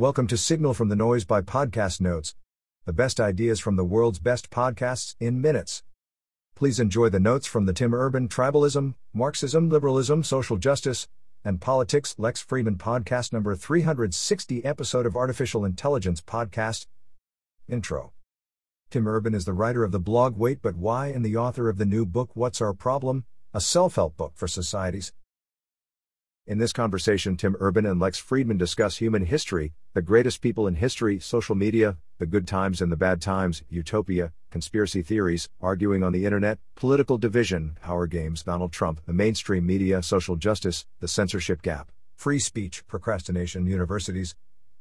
Welcome to Signal from the Noise by Podcast Notes, the best ideas from the world's best podcasts in minutes. Please enjoy the notes from the Tim Urban Tribalism, Marxism, Liberalism, Social Justice, and Politics Lex Fridman podcast number 360 episode of Artificial Intelligence podcast. Intro. Tim Urban is the writer of the blog Wait But Why and the author of the new book What's Our Problem? A self-help book for societies. In this conversation, Tim Urban and Lex Fridman discuss human history, the greatest people in history, social media, the good times and the bad times, utopia, conspiracy theories, arguing on the internet, political division, power games, Donald Trump, the mainstream media, social justice, the censorship gap, free speech, procrastination, universities,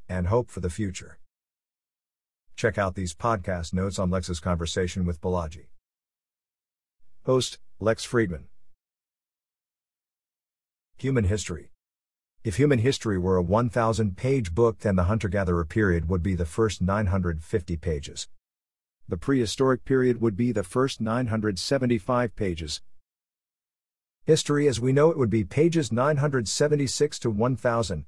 and hope for the future. Check out these podcast notes on Lex's conversation with Balaji. Host, Lex Fridman. Human History. If human history were a 1,000 page book, then the hunter gatherer period would be the first 950 pages. The prehistoric period would be the first 975 pages. History as we know it would be pages 976 to 1000.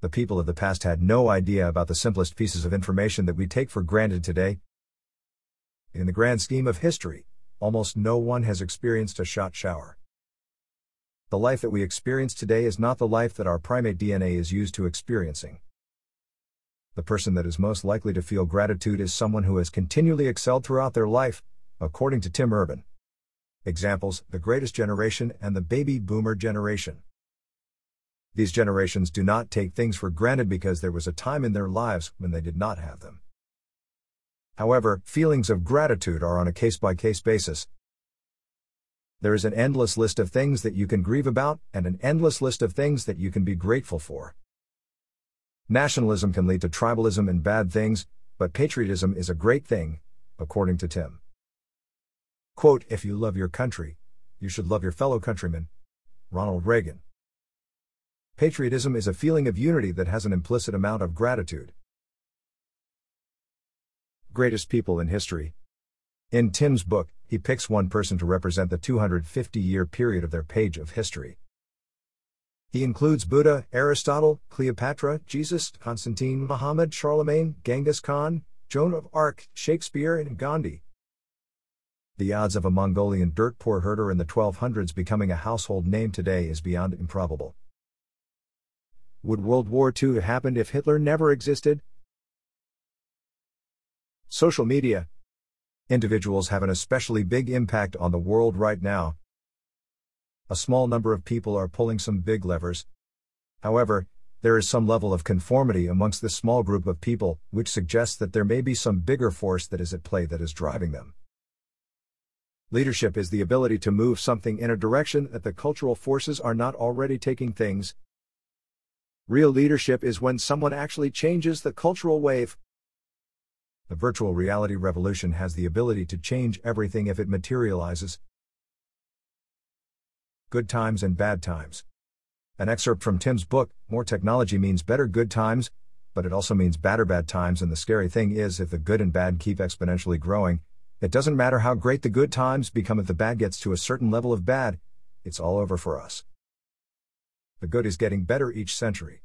The people of the past had no idea about the simplest pieces of information that we take for granted today. In the grand scheme of history, almost no one has experienced a shot shower. The life that we experience today is not the life that our primate DNA is used to experiencing. The person that is most likely to feel gratitude is someone who has continually excelled throughout their life, according to Tim Urban. Examples the greatest generation and the baby boomer generation. These generations do not take things for granted because there was a time in their lives when they did not have them. However, feelings of gratitude are on a case by case basis, there is an endless list of things that you can grieve about, and an endless list of things that you can be grateful for. Nationalism can lead to tribalism and bad things, but patriotism is a great thing, according to Tim. Quote, if you love your country, you should love your fellow countrymen. Ronald Reagan. Patriotism is a feeling of unity that has an implicit amount of gratitude. Greatest people in history. In Tim's book, he picks one person to represent the 250 year period of their page of history. He includes Buddha, Aristotle, Cleopatra, Jesus, Constantine, Muhammad, Charlemagne, Genghis Khan, Joan of Arc, Shakespeare, and Gandhi. The odds of a Mongolian dirt poor herder in the 1200s becoming a household name today is beyond improbable. Would World War II have happened if Hitler never existed? Social media, Individuals have an especially big impact on the world right now. A small number of people are pulling some big levers. However, there is some level of conformity amongst this small group of people, which suggests that there may be some bigger force that is at play that is driving them. Leadership is the ability to move something in a direction that the cultural forces are not already taking things. Real leadership is when someone actually changes the cultural wave. The virtual reality revolution has the ability to change everything if it materializes. Good times and bad times. An excerpt from Tim's book, More Technology Means Better Good Times, but it also means badder bad times. And the scary thing is, if the good and bad keep exponentially growing, it doesn't matter how great the good times become if the bad gets to a certain level of bad, it's all over for us. The good is getting better each century.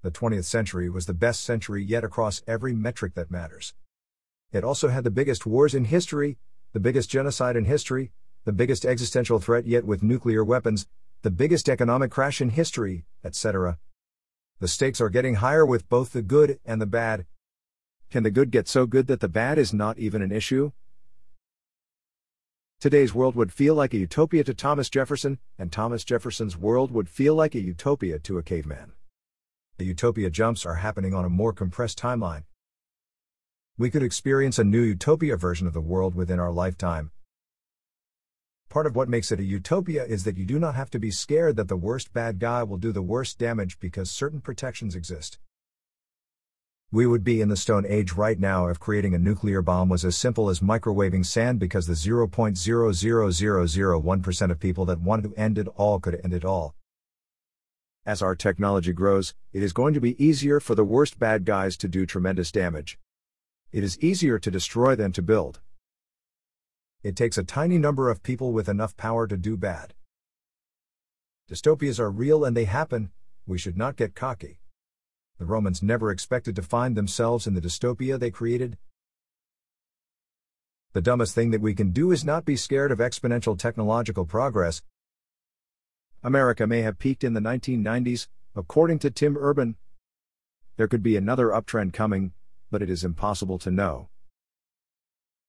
The 20th century was the best century yet across every metric that matters. It also had the biggest wars in history, the biggest genocide in history, the biggest existential threat yet with nuclear weapons, the biggest economic crash in history, etc. The stakes are getting higher with both the good and the bad. Can the good get so good that the bad is not even an issue? Today's world would feel like a utopia to Thomas Jefferson, and Thomas Jefferson's world would feel like a utopia to a caveman the utopia jumps are happening on a more compressed timeline. We could experience a new utopia version of the world within our lifetime. Part of what makes it a utopia is that you do not have to be scared that the worst bad guy will do the worst damage because certain protections exist. We would be in the Stone Age right now if creating a nuclear bomb was as simple as microwaving sand because the 0.00001% of people that wanted to end it all could end it all. As our technology grows, it is going to be easier for the worst bad guys to do tremendous damage. It is easier to destroy than to build. It takes a tiny number of people with enough power to do bad. Dystopias are real and they happen, we should not get cocky. The Romans never expected to find themselves in the dystopia they created. The dumbest thing that we can do is not be scared of exponential technological progress. America may have peaked in the 1990s, according to Tim Urban. There could be another uptrend coming, but it is impossible to know.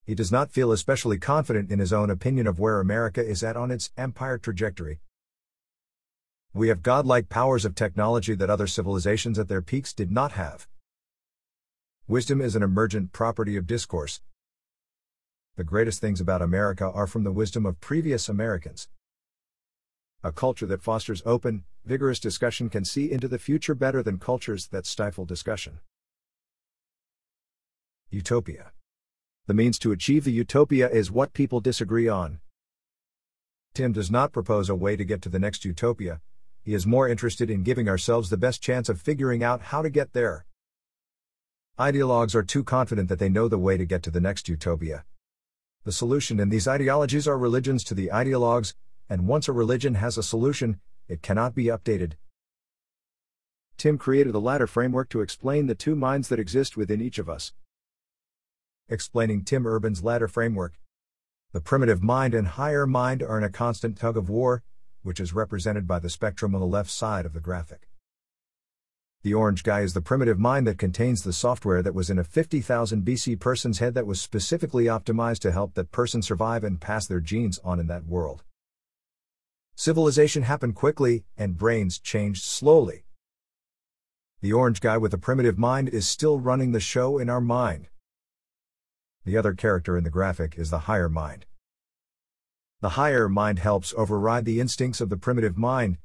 He does not feel especially confident in his own opinion of where America is at on its empire trajectory. We have godlike powers of technology that other civilizations at their peaks did not have. Wisdom is an emergent property of discourse. The greatest things about America are from the wisdom of previous Americans. A culture that fosters open, vigorous discussion can see into the future better than cultures that stifle discussion. Utopia. The means to achieve the utopia is what people disagree on. Tim does not propose a way to get to the next utopia, he is more interested in giving ourselves the best chance of figuring out how to get there. Ideologues are too confident that they know the way to get to the next utopia. The solution in these ideologies are religions to the ideologues, and once a religion has a solution, it cannot be updated. Tim created the ladder framework to explain the two minds that exist within each of us. Explaining Tim Urban's ladder framework. The primitive mind and higher mind are in a constant tug of war, which is represented by the spectrum on the left side of the graphic. The orange guy is the primitive mind that contains the software that was in a 50,000 BC person's head that was specifically optimized to help that person survive and pass their genes on in that world. Civilization happened quickly, and brains changed slowly. The orange guy with the primitive mind is still running the show in our mind. The other character in the graphic is the higher mind. The higher mind helps override the instincts of the primitive mind.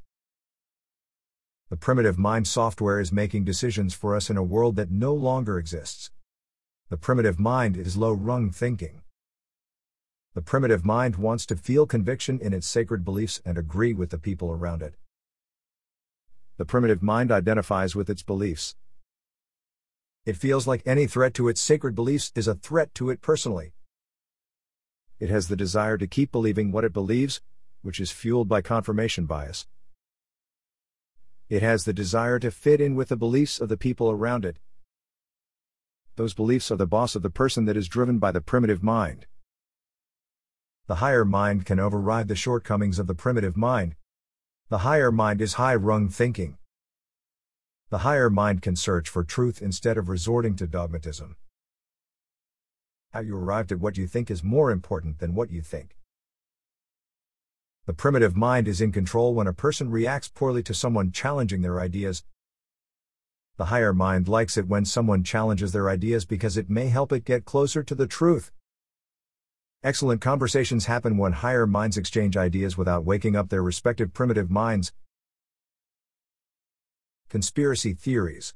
The primitive mind software is making decisions for us in a world that no longer exists. The primitive mind is low rung thinking. The primitive mind wants to feel conviction in its sacred beliefs and agree with the people around it. The primitive mind identifies with its beliefs. It feels like any threat to its sacred beliefs is a threat to it personally. It has the desire to keep believing what it believes, which is fueled by confirmation bias. It has the desire to fit in with the beliefs of the people around it. Those beliefs are the boss of the person that is driven by the primitive mind. The higher mind can override the shortcomings of the primitive mind. The higher mind is high rung thinking. The higher mind can search for truth instead of resorting to dogmatism. How you arrived at what you think is more important than what you think. The primitive mind is in control when a person reacts poorly to someone challenging their ideas. The higher mind likes it when someone challenges their ideas because it may help it get closer to the truth. Excellent conversations happen when higher minds exchange ideas without waking up their respective primitive minds. Conspiracy theories.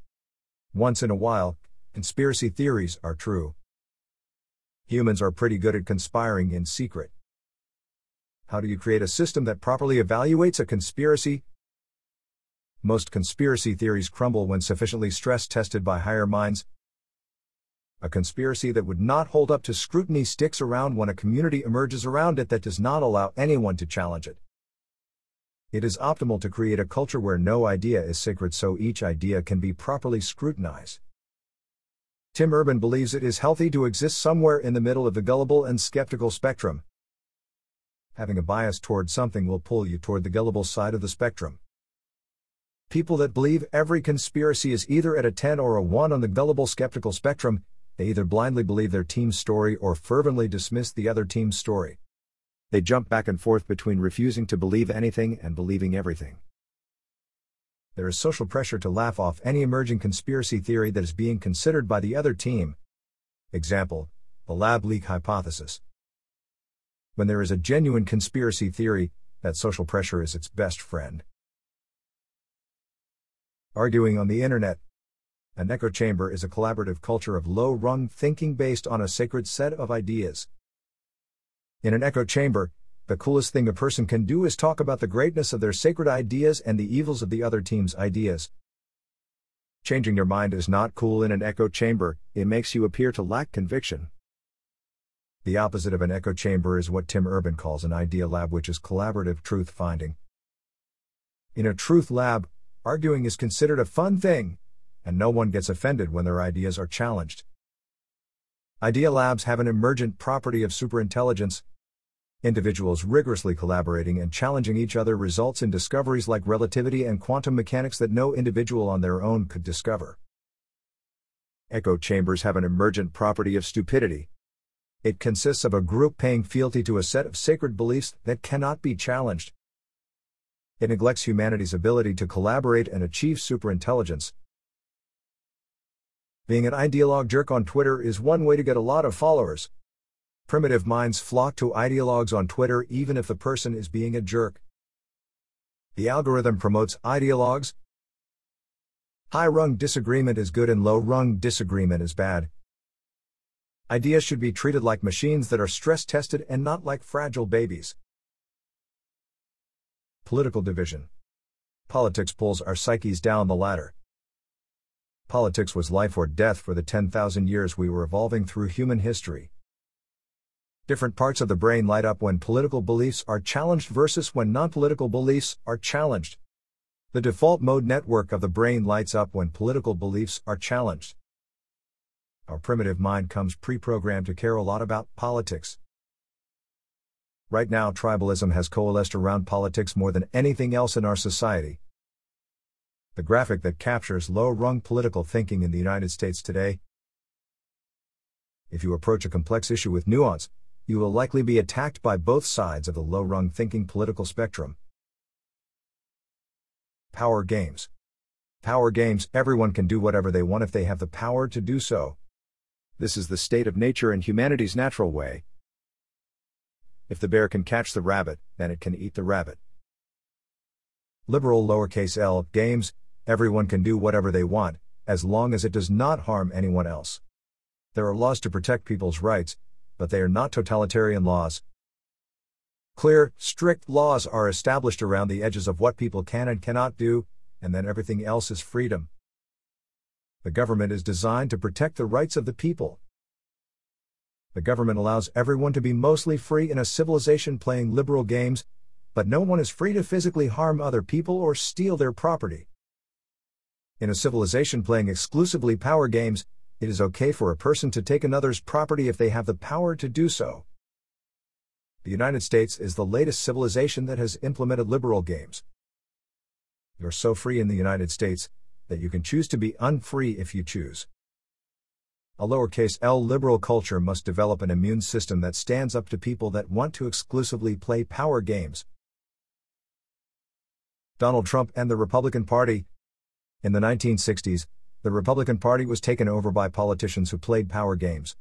Once in a while, conspiracy theories are true humans are pretty good at conspiring in secret. How do you create a system that properly evaluates a conspiracy? Most conspiracy theories crumble when sufficiently stress tested by higher minds. A conspiracy that would not hold up to scrutiny sticks around when a community emerges around it that does not allow anyone to challenge it. It is optimal to create a culture where no idea is sacred so each idea can be properly scrutinized. Tim Urban believes it is healthy to exist somewhere in the middle of the gullible and skeptical spectrum. Having a bias toward something will pull you toward the gullible side of the spectrum. People that believe every conspiracy is either at a 10 or a 1 on the gullible skeptical spectrum, they either blindly believe their team's story or fervently dismiss the other team's story. They jump back and forth between refusing to believe anything and believing everything there is social pressure to laugh off any emerging conspiracy theory that is being considered by the other team. Example the lab leak hypothesis. When there is a genuine conspiracy theory, that social pressure is its best friend. Arguing on the Internet. An echo chamber is a collaborative culture of low rung thinking based on a sacred set of ideas. In an echo chamber, the coolest thing a person can do is talk about the greatness of their sacred ideas and the evils of the other team's ideas. Changing your mind is not cool in an echo chamber, it makes you appear to lack conviction. The opposite of an echo chamber is what Tim Urban calls an idea lab, which is collaborative truth finding. In a truth lab, Arguing is considered a fun thing, and no one gets offended when their ideas are challenged. Idea labs have an emergent property of superintelligence. Individuals rigorously collaborating and challenging each other results in discoveries like relativity and quantum mechanics that no individual on their own could discover. Echo chambers have an emergent property of stupidity. It consists of a group paying fealty to a set of sacred beliefs that cannot be challenged. It neglects humanity's ability to collaborate and achieve superintelligence. Being an ideologue jerk on Twitter is one way to get a lot of followers. Primitive minds flock to ideologues on Twitter even if the person is being a jerk. The algorithm promotes ideologues. High rung disagreement is good and low rung disagreement is bad. Ideas should be treated like machines that are stress tested and not like fragile babies. Political division. Politics pulls our psyches down the ladder. Politics was life or death for the 10,000 years we were evolving through human history. Different parts of the brain light up when political beliefs are challenged versus when non political beliefs are challenged. The default mode network of the brain lights up when political beliefs are challenged. Our primitive mind comes pre programmed to care a lot about politics. Right now, tribalism has coalesced around politics more than anything else in our society. The graphic that captures low rung political thinking in the United States today. If you approach a complex issue with nuance, you will likely be attacked by both sides of the low rung thinking political spectrum. Power games. Power games, everyone can do whatever they want if they have the power to do so. This is the state of nature and humanity's natural way, if the bear can catch the rabbit, then it can eat the rabbit. Liberal lowercase l games, everyone can do whatever they want, as long as it does not harm anyone else. There are laws to protect people's rights, but they are not totalitarian laws. Clear, strict laws are established around the edges of what people can and cannot do, and then everything else is freedom. The government is designed to protect the rights of the people the government allows everyone to be mostly free in a civilization playing liberal games, but no one is free to physically harm other people or steal their property. In a civilization playing exclusively power games, it is okay for a person to take another's property if they have the power to do so. The United States is the latest civilization that has implemented liberal games. You're so free in the United States that you can choose to be unfree if you choose. A lowercase l liberal culture must develop an immune system that stands up to people that want to exclusively play power games. Donald Trump and the Republican Party. In the 1960s, the Republican Party was taken over by politicians who played power games.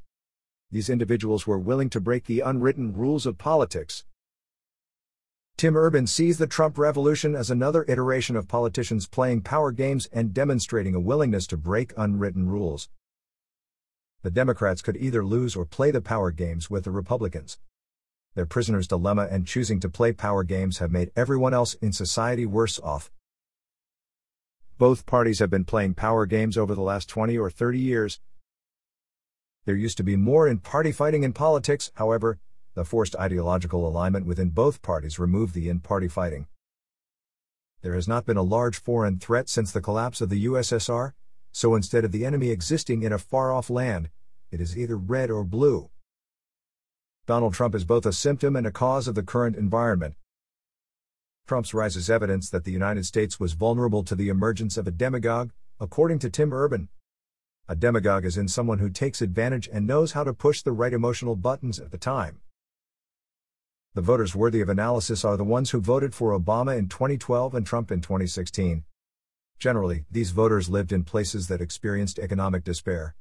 These individuals were willing to break the unwritten rules of politics. Tim Urban sees the Trump revolution as another iteration of politicians playing power games and demonstrating a willingness to break unwritten rules the Democrats could either lose or play the power games with the Republicans. Their prisoner's dilemma and choosing to play power games have made everyone else in society worse off. Both parties have been playing power games over the last 20 or 30 years. There used to be more in party fighting in politics, however, the forced ideological alignment within both parties removed the in party fighting. There has not been a large foreign threat since the collapse of the USSR, so instead of the enemy existing in a far off land, it is either red or blue. Donald Trump is both a symptom and a cause of the current environment. Trump's rise is evidence that the United States was vulnerable to the emergence of a demagogue, according to Tim Urban. A demagogue is in someone who takes advantage and knows how to push the right emotional buttons at the time. The voters worthy of analysis are the ones who voted for Obama in 2012 and Trump in 2016. Generally, these voters lived in places that experienced economic despair.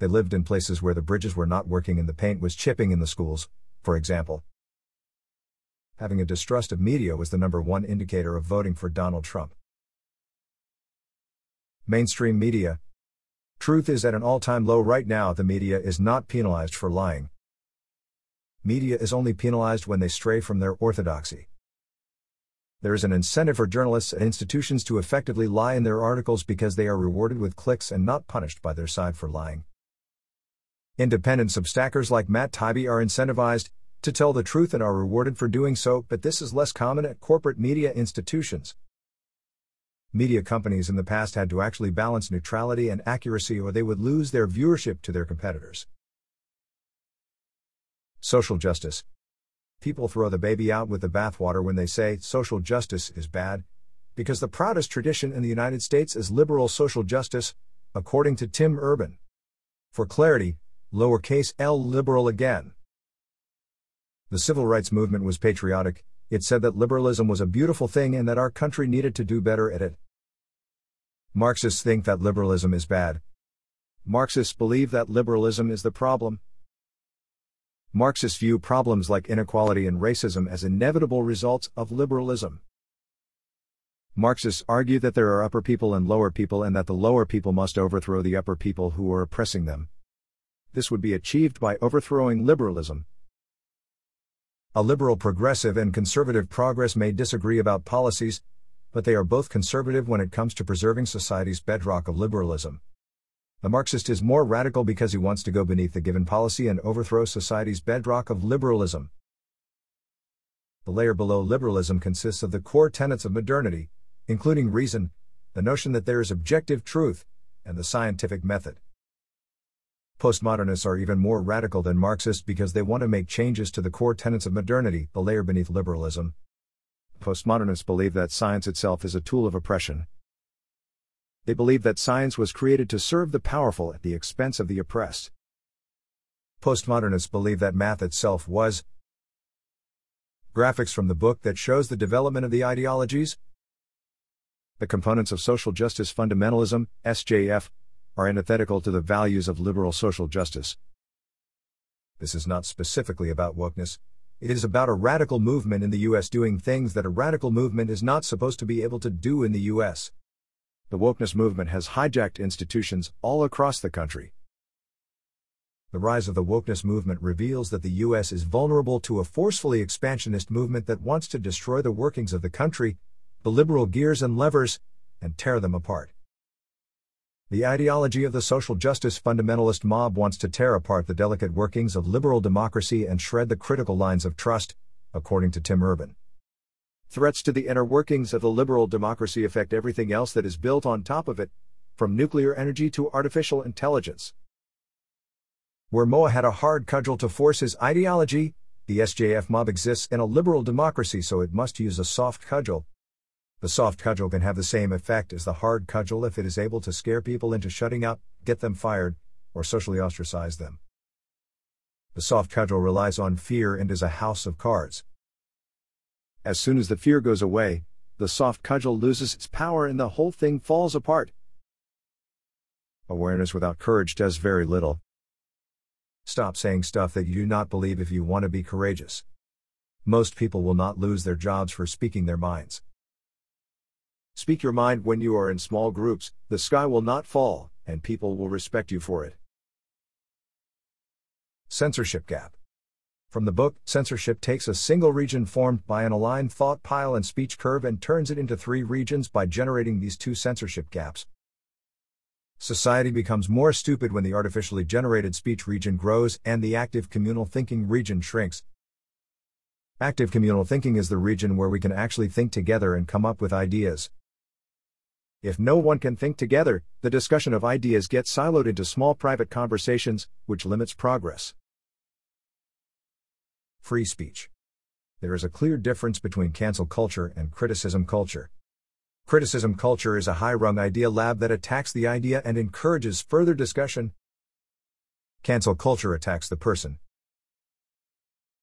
They lived in places where the bridges were not working and the paint was chipping in the schools, for example. Having a distrust of media was the number one indicator of voting for Donald Trump. Mainstream media. Truth is at an all time low right now, the media is not penalized for lying. Media is only penalized when they stray from their orthodoxy. There is an incentive for journalists and institutions to effectively lie in their articles because they are rewarded with clicks and not punished by their side for lying. Independent substackers like Matt Taibbi are incentivized to tell the truth and are rewarded for doing so, but this is less common at corporate media institutions. Media companies in the past had to actually balance neutrality and accuracy or they would lose their viewership to their competitors. Social justice. People throw the baby out with the bathwater when they say social justice is bad, because the proudest tradition in the United States is liberal social justice, according to Tim Urban. For clarity, lowercase l liberal again. The civil rights movement was patriotic, it said that liberalism was a beautiful thing and that our country needed to do better at it. Marxists think that liberalism is bad. Marxists believe that liberalism is the problem. Marxists view problems like inequality and racism as inevitable results of liberalism. Marxists argue that there are upper people and lower people and that the lower people must overthrow the upper people who are oppressing them. This would be achieved by overthrowing liberalism, a liberal progressive and conservative progress may disagree about policies, but they are both conservative when it comes to preserving society's bedrock of liberalism. The Marxist is more radical because he wants to go beneath the given policy and overthrow society's bedrock of liberalism. The layer below liberalism consists of the core tenets of modernity, including reason, the notion that there is objective truth, and the scientific method. Postmodernists are even more radical than Marxists because they want to make changes to the core tenets of modernity, the layer beneath liberalism. Postmodernists believe that science itself is a tool of oppression. They believe that science was created to serve the powerful at the expense of the oppressed. Postmodernists believe that math itself was. Graphics from the book that shows the development of the ideologies. The components of social justice fundamentalism, SJF, are antithetical to the values of liberal social justice. This is not specifically about wokeness. It is about a radical movement in the US doing things that a radical movement is not supposed to be able to do in the US. The wokeness movement has hijacked institutions all across the country. The rise of the wokeness movement reveals that the US is vulnerable to a forcefully expansionist movement that wants to destroy the workings of the country, the liberal gears and levers, and tear them apart. The ideology of the social justice fundamentalist mob wants to tear apart the delicate workings of liberal democracy and shred the critical lines of trust, according to Tim Urban. Threats to the inner workings of the liberal democracy affect everything else that is built on top of it, from nuclear energy to artificial intelligence. Where Mao had a hard cudgel to force his ideology, the SJF mob exists in a liberal democracy, so it must use a soft cudgel, the soft cudgel can have the same effect as the hard cudgel if it is able to scare people into shutting up, get them fired, or socially ostracize them. The soft cudgel relies on fear and is a house of cards. As soon as the fear goes away, the soft cudgel loses its power and the whole thing falls apart. Awareness without courage does very little. Stop saying stuff that you do not believe if you want to be courageous. Most people will not lose their jobs for speaking their minds. Speak your mind when you are in small groups, the sky will not fall, and people will respect you for it. Censorship Gap From the book, censorship takes a single region formed by an aligned thought pile and speech curve and turns it into three regions by generating these two censorship gaps. Society becomes more stupid when the artificially generated speech region grows and the active communal thinking region shrinks. Active communal thinking is the region where we can actually think together and come up with ideas. If no one can think together, the discussion of ideas gets siloed into small private conversations, which limits progress. Free speech. There is a clear difference between cancel culture and criticism culture. Criticism culture is a high rung idea lab that attacks the idea and encourages further discussion. Cancel culture attacks the person.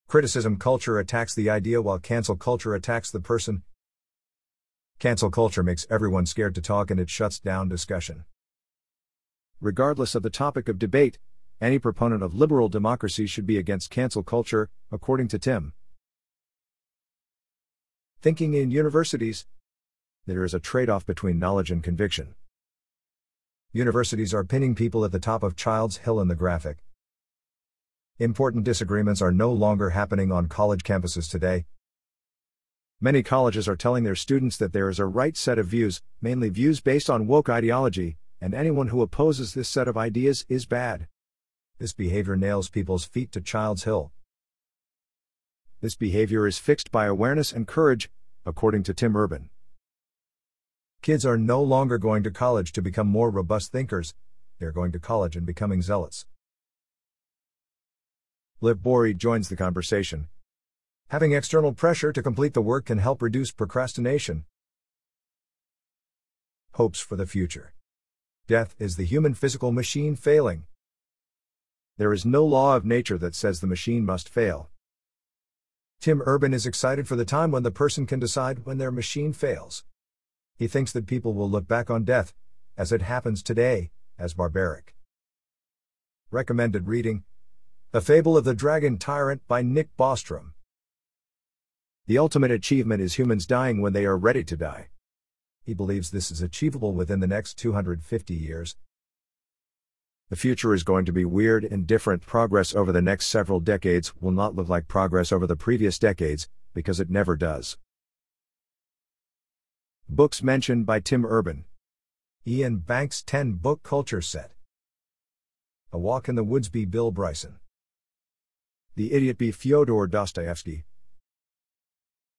Criticism culture attacks the idea while cancel culture attacks the person. Cancel culture makes everyone scared to talk and it shuts down discussion. Regardless of the topic of debate, any proponent of liberal democracy should be against cancel culture, according to Tim. Thinking in universities. There is a trade off between knowledge and conviction. Universities are pinning people at the top of Child's Hill in the graphic. Important disagreements are no longer happening on college campuses today, Many colleges are telling their students that there is a right set of views, mainly views based on woke ideology, and anyone who opposes this set of ideas is bad. This behavior nails people's feet to Child's Hill. This behavior is fixed by awareness and courage, according to Tim Urban. Kids are no longer going to college to become more robust thinkers, they're going to college and becoming zealots. Liv Boeree joins the conversation. Having external pressure to complete the work can help reduce procrastination. Hopes for the future. Death is the human physical machine failing. There is no law of nature that says the machine must fail. Tim Urban is excited for the time when the person can decide when their machine fails. He thinks that people will look back on death, as it happens today, as barbaric. Recommended reading The Fable of the Dragon Tyrant by Nick Bostrom. The ultimate achievement is humans dying when they are ready to die. He believes this is achievable within the next 250 years. The future is going to be weird and different. Progress over the next several decades will not look like progress over the previous decades, because it never does. Books mentioned by Tim Urban Iain Banks' 10 book culture set. A Walk in the Woods by Bill Bryson. The Idiot by Fyodor Dostoevsky.